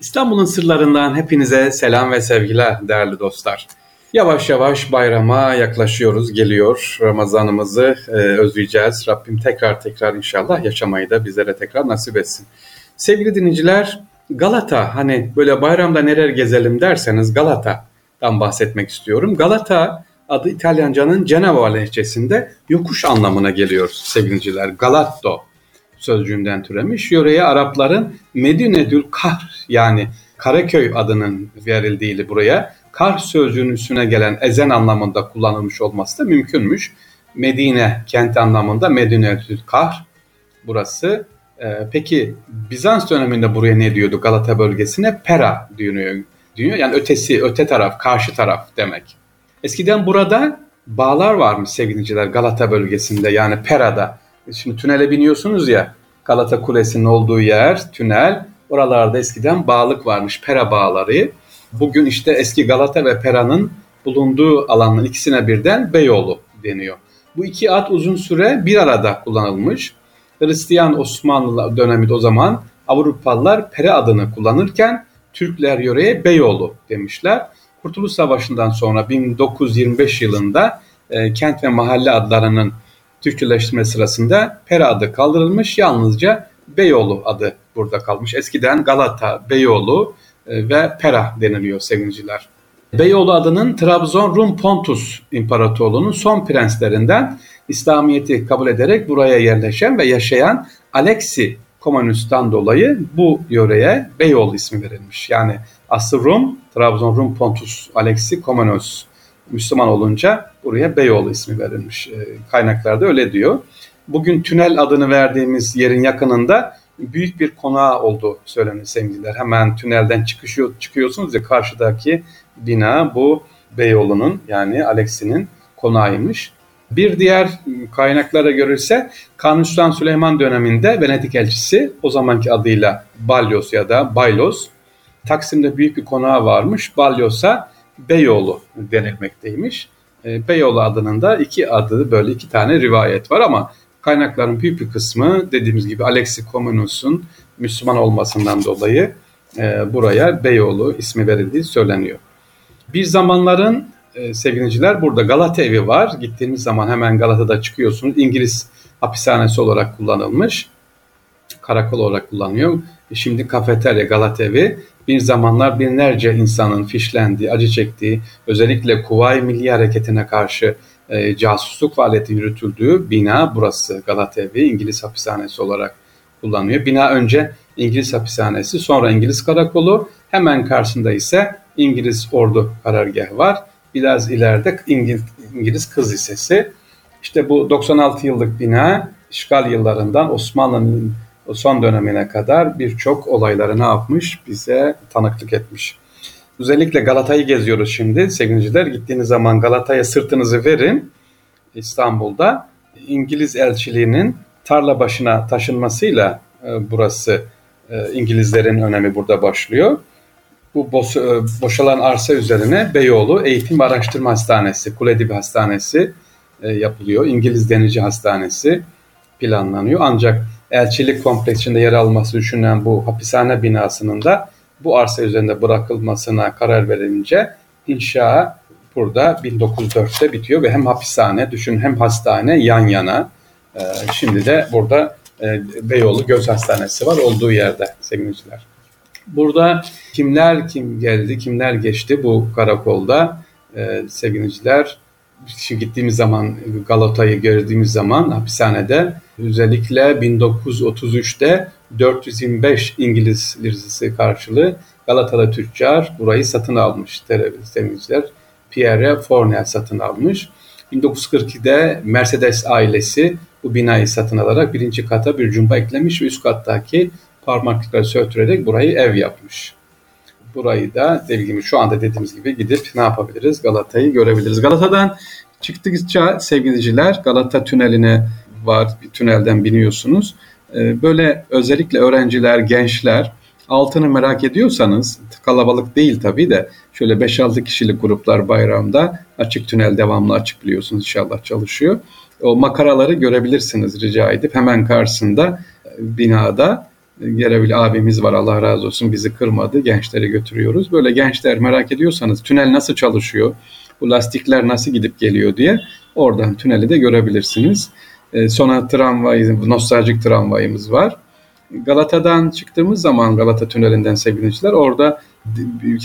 İstanbul'un sırlarından hepinize selam ve sevgiler değerli dostlar. Yavaş yavaş bayrama yaklaşıyoruz, geliyor. Ramazanımızı e, özleyeceğiz. Rabbim tekrar tekrar inşallah yaşamayı da bizlere tekrar nasip etsin. Sevgili dinleyiciler, Galata hani böyle bayramda neler gezelim derseniz Galata'dan bahsetmek istiyorum. Galata adı İtalyancanın Cenova lehçesinde yokuş anlamına geliyor sevgiliciler. Galatto sözcüğünden türemiş. Yöreye Arapların Medinedül Kahr yani Karaköy adının verildiği buraya Kar sözcüğünün üstüne gelen ezen anlamında kullanılmış olması da mümkünmüş. Medine kent anlamında Medinedül Kahr burası. Ee, peki Bizans döneminde buraya ne diyordu Galata bölgesine? Pera diyor. diyor. Yani ötesi, öte taraf, karşı taraf demek. Eskiden burada bağlar varmış sevgiliciler Galata bölgesinde yani Pera'da. Şimdi tünele biniyorsunuz ya Galata Kulesi'nin olduğu yer tünel. Oralarda eskiden bağlık varmış Pera bağları. Bugün işte eski Galata ve Pera'nın bulunduğu alanın ikisine birden Beyoğlu deniyor. Bu iki ad uzun süre bir arada kullanılmış. Hristiyan Osmanlı döneminde o zaman Avrupalılar Pera adını kullanırken Türkler yöreye Beyoğlu demişler. Kurtuluş Savaşı'ndan sonra 1925 yılında e, kent ve mahalle adlarının Türkçeleştirme sırasında Pera adı kaldırılmış. Yalnızca Beyoğlu adı burada kalmış. Eskiden Galata, Beyoğlu e, ve Pera deniliyor sevgiliciler. Beyoğlu adının Trabzon Rum Pontus İmparatorluğu'nun son prenslerinden İslamiyet'i kabul ederek buraya yerleşen ve yaşayan Alexi Komünist'ten dolayı bu yöreye Beyoğlu ismi verilmiş. Yani aslı Rum, Trabzon Rum Pontus Alexi Komünos Müslüman olunca buraya Beyoğlu ismi verilmiş. E, kaynaklarda öyle diyor. Bugün tünel adını verdiğimiz yerin yakınında büyük bir konağı olduğu söylenir sevgililer. Hemen tünelden çıkışıyor, çıkıyorsunuz ya karşıdaki bina bu Beyoğlu'nun yani Alexi'nin konağıymış. Bir diğer kaynaklara görülse Kanuni Sultan Süleyman döneminde Venedik elçisi o zamanki adıyla Balyos ya da Baylos Taksim'de büyük bir konağı varmış. Balyos'a Beyoğlu denilmekteymiş. E, Beyoğlu adının da iki adı böyle iki tane rivayet var ama kaynakların büyük bir kısmı dediğimiz gibi Alexi Comnenus'un Müslüman olmasından dolayı e, buraya Beyoğlu ismi verildiği söyleniyor. Bir zamanların e, sevgiliciler burada Galata evi var. Gittiğiniz zaman hemen Galata'da çıkıyorsunuz. İngiliz hapishanesi olarak kullanılmış. Karakol olarak kullanıyor. Şimdi kafeterya Galata evi bir zamanlar binlerce insanın fişlendiği, acı çektiği, özellikle Kuvayi Milli Hareketi'ne karşı e, casusluk faaliyeti yürütüldüğü bina burası Galata Evi İngiliz hapishanesi olarak kullanılıyor. Bina önce İngiliz hapishanesi sonra İngiliz karakolu hemen karşısında ise İngiliz ordu karargahı var. Biraz ileride İngiliz, İngiliz Kız Lisesi. İşte bu 96 yıllık bina işgal yıllarından Osmanlı'nın son dönemine kadar birçok olayları ne yapmış? Bize tanıklık etmiş. Özellikle Galata'yı geziyoruz şimdi sevgiliciler. Gittiğiniz zaman Galata'ya sırtınızı verin İstanbul'da. İngiliz elçiliğinin tarla başına taşınmasıyla e, burası e, İngilizlerin önemi burada başlıyor. Bu boş, e, boşalan arsa üzerine Beyoğlu Eğitim ve Araştırma Hastanesi, Kuledibi Hastanesi e, yapılıyor. İngiliz Denici Hastanesi planlanıyor. Ancak elçilik kompleksinde yer alması düşünülen bu hapishane binasının da bu arsa üzerinde bırakılmasına karar verilince inşa burada 1904'te bitiyor ve hem hapishane düşün hem hastane yan yana. Ee, şimdi de burada e, Beyoğlu Göz Hastanesi var olduğu yerde sevgiliciler. Burada kimler kim geldi, kimler geçti bu karakolda e, sevgiliciler. Şimdi gittiğimiz zaman Galata'yı gördüğümüz zaman hapishanede özellikle 1933'te 425 İngiliz lirası karşılığı Galatalı tüccar burayı satın almış temizciler. Pierre Fournel satın almış. 1942'de Mercedes ailesi bu binayı satın alarak birinci kata bir cumba eklemiş ve üst kattaki parmaklıkları söktürerek burayı ev yapmış. Burayı da dediğimiz şu anda dediğimiz gibi gidip ne yapabiliriz? Galata'yı görebiliriz. Galata'dan çıktıkça sevgiliciler Galata tüneline var. Bir tünelden biniyorsunuz. Ee, böyle özellikle öğrenciler, gençler altını merak ediyorsanız kalabalık değil tabii de şöyle 5-6 kişilik gruplar bayramda açık tünel devamlı açık biliyorsunuz inşallah çalışıyor. O makaraları görebilirsiniz rica edip hemen karşısında e, binada Gelebil abimiz var Allah razı olsun bizi kırmadı. Gençleri götürüyoruz. Böyle gençler merak ediyorsanız tünel nasıl çalışıyor? Bu lastikler nasıl gidip geliyor diye oradan tüneli de görebilirsiniz. E, sonra tramvay, nostaljik tramvayımız var. Galata'dan çıktığımız zaman Galata Tüneli'nden sevgiliciler orada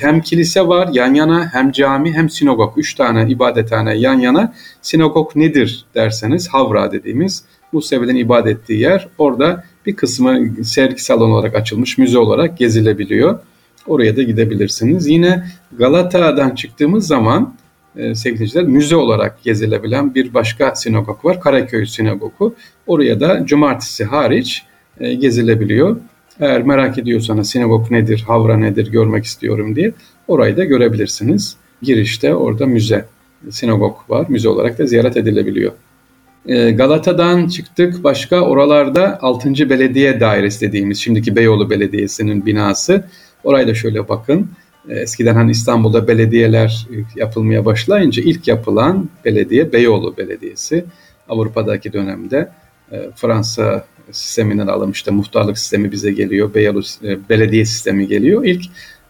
hem kilise var yan yana hem cami hem sinagog. Üç tane ibadethane yan yana. Sinagog nedir derseniz Havra dediğimiz Musevi'nin ibadet ettiği yer. Orada bir kısmı sergi salonu olarak açılmış müze olarak gezilebiliyor. Oraya da gidebilirsiniz. Yine Galata'dan çıktığımız zaman e, sevgiliciler müze olarak gezilebilen bir başka sinagog var. Karaköy Sinagogu. Oraya da cumartesi hariç e, gezilebiliyor. Eğer merak ediyorsanız sinagog nedir, havra nedir görmek istiyorum diye orayı da görebilirsiniz. Girişte orada müze, sinagog var. Müze olarak da ziyaret edilebiliyor. E, Galata'dan çıktık. Başka oralarda 6. Belediye Dairesi dediğimiz şimdiki Beyoğlu Belediyesi'nin binası. Orayı da şöyle bakın. E, eskiden hani İstanbul'da belediyeler yapılmaya başlayınca ilk yapılan belediye Beyoğlu Belediyesi. Avrupa'daki dönemde Fransa sisteminden alınmıştı. Muhtarlık sistemi bize geliyor. Beyoğlu e, belediye sistemi geliyor. İlk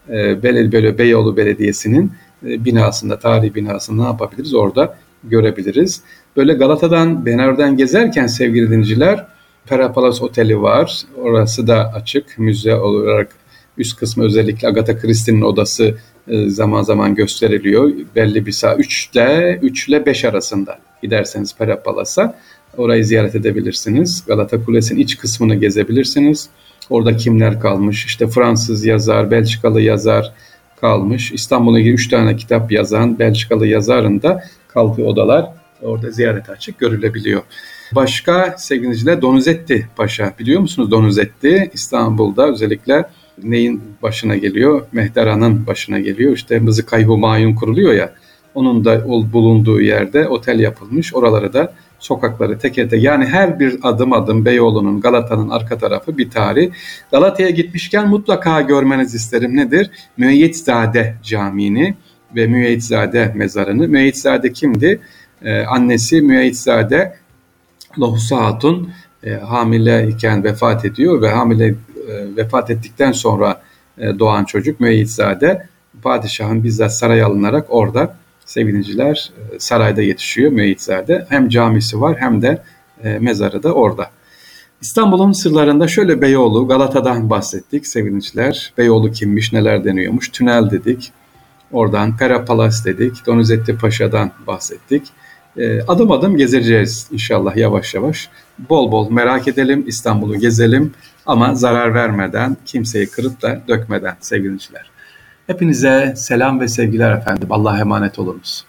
e, Beyoğlu Belediyesi'nin e, binasında, tarihi binasında ne yapabiliriz? Orada görebiliriz. Böyle Galata'dan, Bener'den gezerken sevgili dinleyiciler Perapalas Oteli var. Orası da açık. Müze olarak üst kısmı özellikle Agatha Christie'nin odası zaman zaman gösteriliyor. Belli bir saat 3 ile 3 ile 5 arasında giderseniz Perapalas'a Orayı ziyaret edebilirsiniz. Galata Kulesi'nin iç kısmını gezebilirsiniz. Orada kimler kalmış? İşte Fransız yazar, Belçikalı yazar kalmış. İstanbul'a ilgili 3 tane kitap yazan Belçikalı yazarın da kaldığı odalar orada ziyaret açık görülebiliyor. Başka sevgiliciler Donizetti Paşa biliyor musunuz Donizetti İstanbul'da özellikle neyin başına geliyor? Mehderan'ın başına geliyor. İşte Mızıkay Humayun kuruluyor ya onun da bulunduğu yerde otel yapılmış. Oralara da sokakları teker teker yani her bir adım adım Beyoğlu'nun Galata'nın arka tarafı bir tarih. Galata'ya gitmişken mutlaka görmeniz isterim nedir? Müeyyitzade Camii'ni ve Müeyyitzade mezarını. Müeyyitzade kimdi? Ee, annesi Müeyyitzade Lohusa Hatun e, hamile iken vefat ediyor ve hamile e, vefat ettikten sonra e, doğan çocuk Müeyyitzade padişahın bizzat saraya alınarak orada sevgiliciler e, sarayda yetişiyor Müeyyitler'de. Hem camisi var hem de e, mezarı da orada. İstanbul'un sırlarında şöyle Beyoğlu, Galata'dan bahsettik sevgiliciler. Beyoğlu kimmiş, neler deniyormuş, tünel dedik. Oradan Pera Palas dedik, Donizetti Paşa'dan bahsettik. E, adım adım gezeceğiz inşallah yavaş yavaş. Bol bol merak edelim, İstanbul'u gezelim ama zarar vermeden, kimseyi kırıp da dökmeden sevgiliciler. Hepinize selam ve sevgiler efendim. Allah'a emanet olunuz.